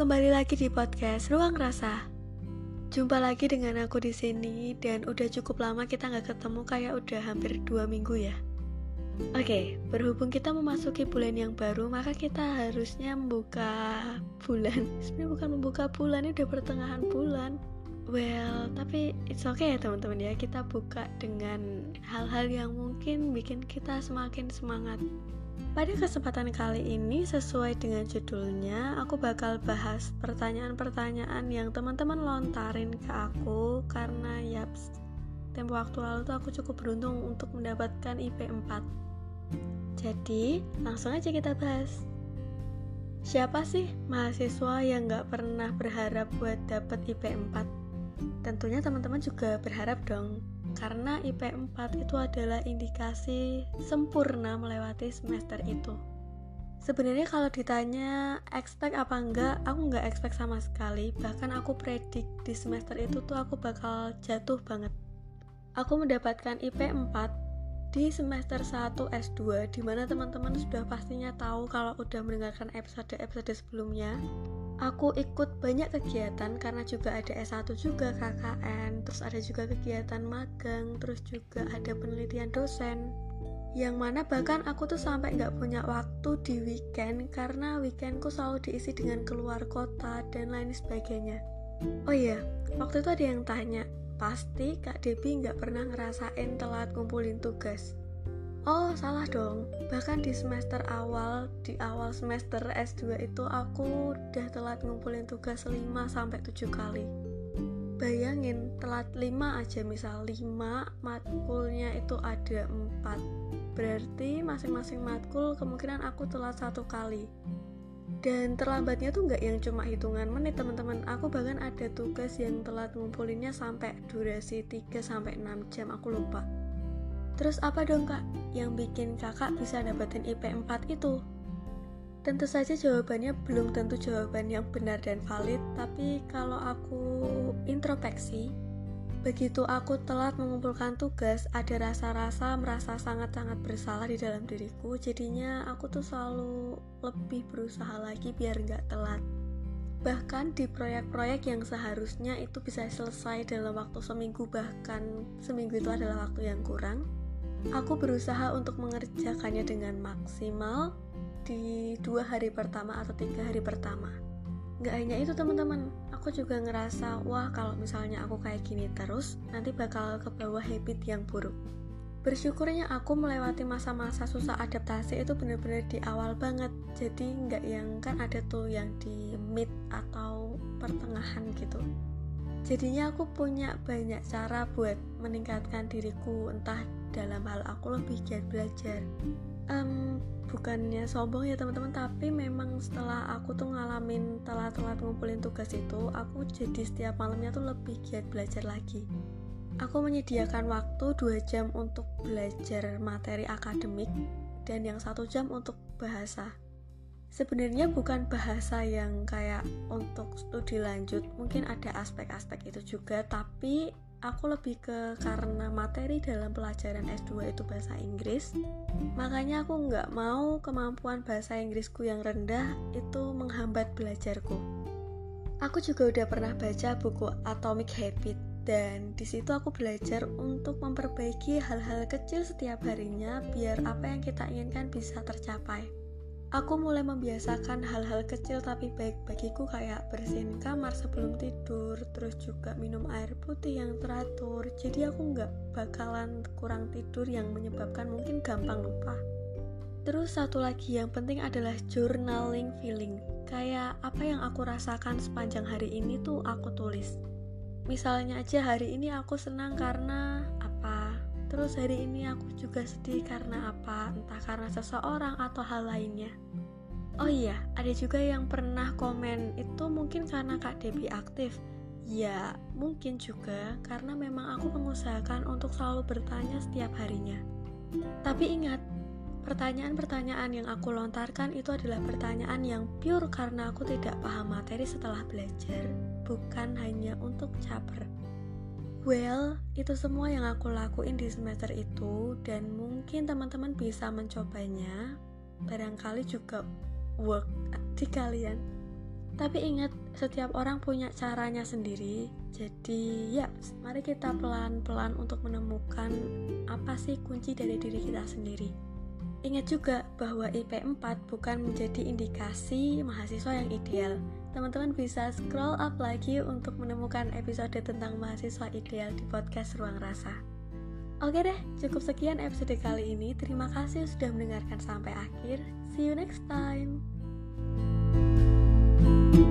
kembali lagi di podcast Ruang Rasa. Jumpa lagi dengan aku di sini dan udah cukup lama kita nggak ketemu kayak udah hampir dua minggu ya. Oke, berhubung kita memasuki bulan yang baru, maka kita harusnya membuka bulan. Sebenarnya bukan membuka bulan, ini udah pertengahan bulan. Well, tapi it's okay ya teman-teman ya, kita buka dengan hal-hal yang mungkin bikin kita semakin semangat. Pada kesempatan kali ini, sesuai dengan judulnya, aku bakal bahas pertanyaan-pertanyaan yang teman-teman lontarin ke aku karena yaps, tempo waktu lalu tuh aku cukup beruntung untuk mendapatkan IP 4. Jadi, langsung aja kita bahas. Siapa sih mahasiswa yang gak pernah berharap buat dapet IP 4? Tentunya teman-teman juga berharap dong karena IP 4 itu adalah indikasi sempurna melewati semester itu. Sebenarnya kalau ditanya expect apa enggak, aku enggak expect sama sekali. Bahkan aku predik di semester itu tuh aku bakal jatuh banget. Aku mendapatkan IP 4 di semester 1 S2 di mana teman-teman sudah pastinya tahu kalau udah mendengarkan episode-episode sebelumnya. Aku ikut banyak kegiatan karena juga ada S1 juga KKN terus ada juga kegiatan magang terus juga ada penelitian dosen. Yang mana bahkan aku tuh sampai nggak punya waktu di weekend karena weekendku selalu diisi dengan keluar kota dan lain sebagainya. Oh iya waktu itu ada yang tanya pasti Kak Debbie nggak pernah ngerasain telat ngumpulin tugas Oh, salah dong. Bahkan di semester awal, di awal semester S2 itu aku udah telat ngumpulin tugas 5 sampai 7 kali. Bayangin, telat 5 aja misal 5 matkulnya itu ada 4. Berarti masing-masing matkul kemungkinan aku telat satu kali. Dan terlambatnya tuh nggak yang cuma hitungan menit teman-teman. Aku bahkan ada tugas yang telat ngumpulinnya sampai durasi 3 sampai 6 jam aku lupa. Terus apa dong kak yang bikin kakak bisa dapetin IP 4 itu? Tentu saja jawabannya belum tentu jawaban yang benar dan valid, tapi kalau aku introspeksi, begitu aku telat mengumpulkan tugas, ada rasa-rasa merasa sangat-sangat bersalah di dalam diriku, jadinya aku tuh selalu lebih berusaha lagi biar nggak telat. Bahkan di proyek-proyek yang seharusnya itu bisa selesai dalam waktu seminggu, bahkan seminggu itu adalah waktu yang kurang, Aku berusaha untuk mengerjakannya dengan maksimal di dua hari pertama atau tiga hari pertama. Gak hanya itu teman-teman, aku juga ngerasa wah kalau misalnya aku kayak gini terus, nanti bakal ke bawah habit yang buruk. Bersyukurnya aku melewati masa-masa susah adaptasi itu bener-bener di awal banget. Jadi nggak yang kan ada tuh yang di mid atau pertengahan gitu jadinya aku punya banyak cara buat meningkatkan diriku entah dalam hal aku lebih giat belajar um, bukannya sombong ya teman-teman tapi memang setelah aku tuh ngalamin telat-telat ngumpulin tugas itu aku jadi setiap malamnya tuh lebih giat belajar lagi. Aku menyediakan waktu 2 jam untuk belajar materi akademik dan yang satu jam untuk bahasa. Sebenarnya bukan bahasa yang kayak untuk studi lanjut mungkin ada aspek-aspek itu juga tapi aku lebih ke karena materi dalam pelajaran S2 itu bahasa Inggris makanya aku nggak mau kemampuan bahasa Inggrisku yang rendah itu menghambat belajarku. Aku juga udah pernah baca buku Atomic Habit dan di situ aku belajar untuk memperbaiki hal-hal kecil setiap harinya biar apa yang kita inginkan bisa tercapai Aku mulai membiasakan hal-hal kecil tapi baik bagiku kayak bersihin kamar sebelum tidur, terus juga minum air putih yang teratur. Jadi aku nggak bakalan kurang tidur yang menyebabkan mungkin gampang lupa. Terus satu lagi yang penting adalah journaling feeling. Kayak apa yang aku rasakan sepanjang hari ini tuh aku tulis. Misalnya aja hari ini aku senang karena Terus hari ini aku juga sedih karena apa? Entah karena seseorang atau hal lainnya. Oh iya, ada juga yang pernah komen itu mungkin karena Kak Debbie aktif. Ya, mungkin juga karena memang aku mengusahakan untuk selalu bertanya setiap harinya. Tapi ingat, pertanyaan-pertanyaan yang aku lontarkan itu adalah pertanyaan yang pure karena aku tidak paham materi setelah belajar, bukan hanya untuk caper. Well, itu semua yang aku lakuin di semester itu dan mungkin teman-teman bisa mencobanya. Barangkali juga work di kalian. Tapi ingat, setiap orang punya caranya sendiri. Jadi, ya, mari kita pelan-pelan untuk menemukan apa sih kunci dari diri kita sendiri. Ingat juga bahwa IP 4 bukan menjadi indikasi mahasiswa yang ideal. Teman-teman bisa scroll up lagi untuk menemukan episode tentang mahasiswa ideal di podcast Ruang Rasa. Oke deh, cukup sekian episode kali ini. Terima kasih sudah mendengarkan sampai akhir. See you next time. thank you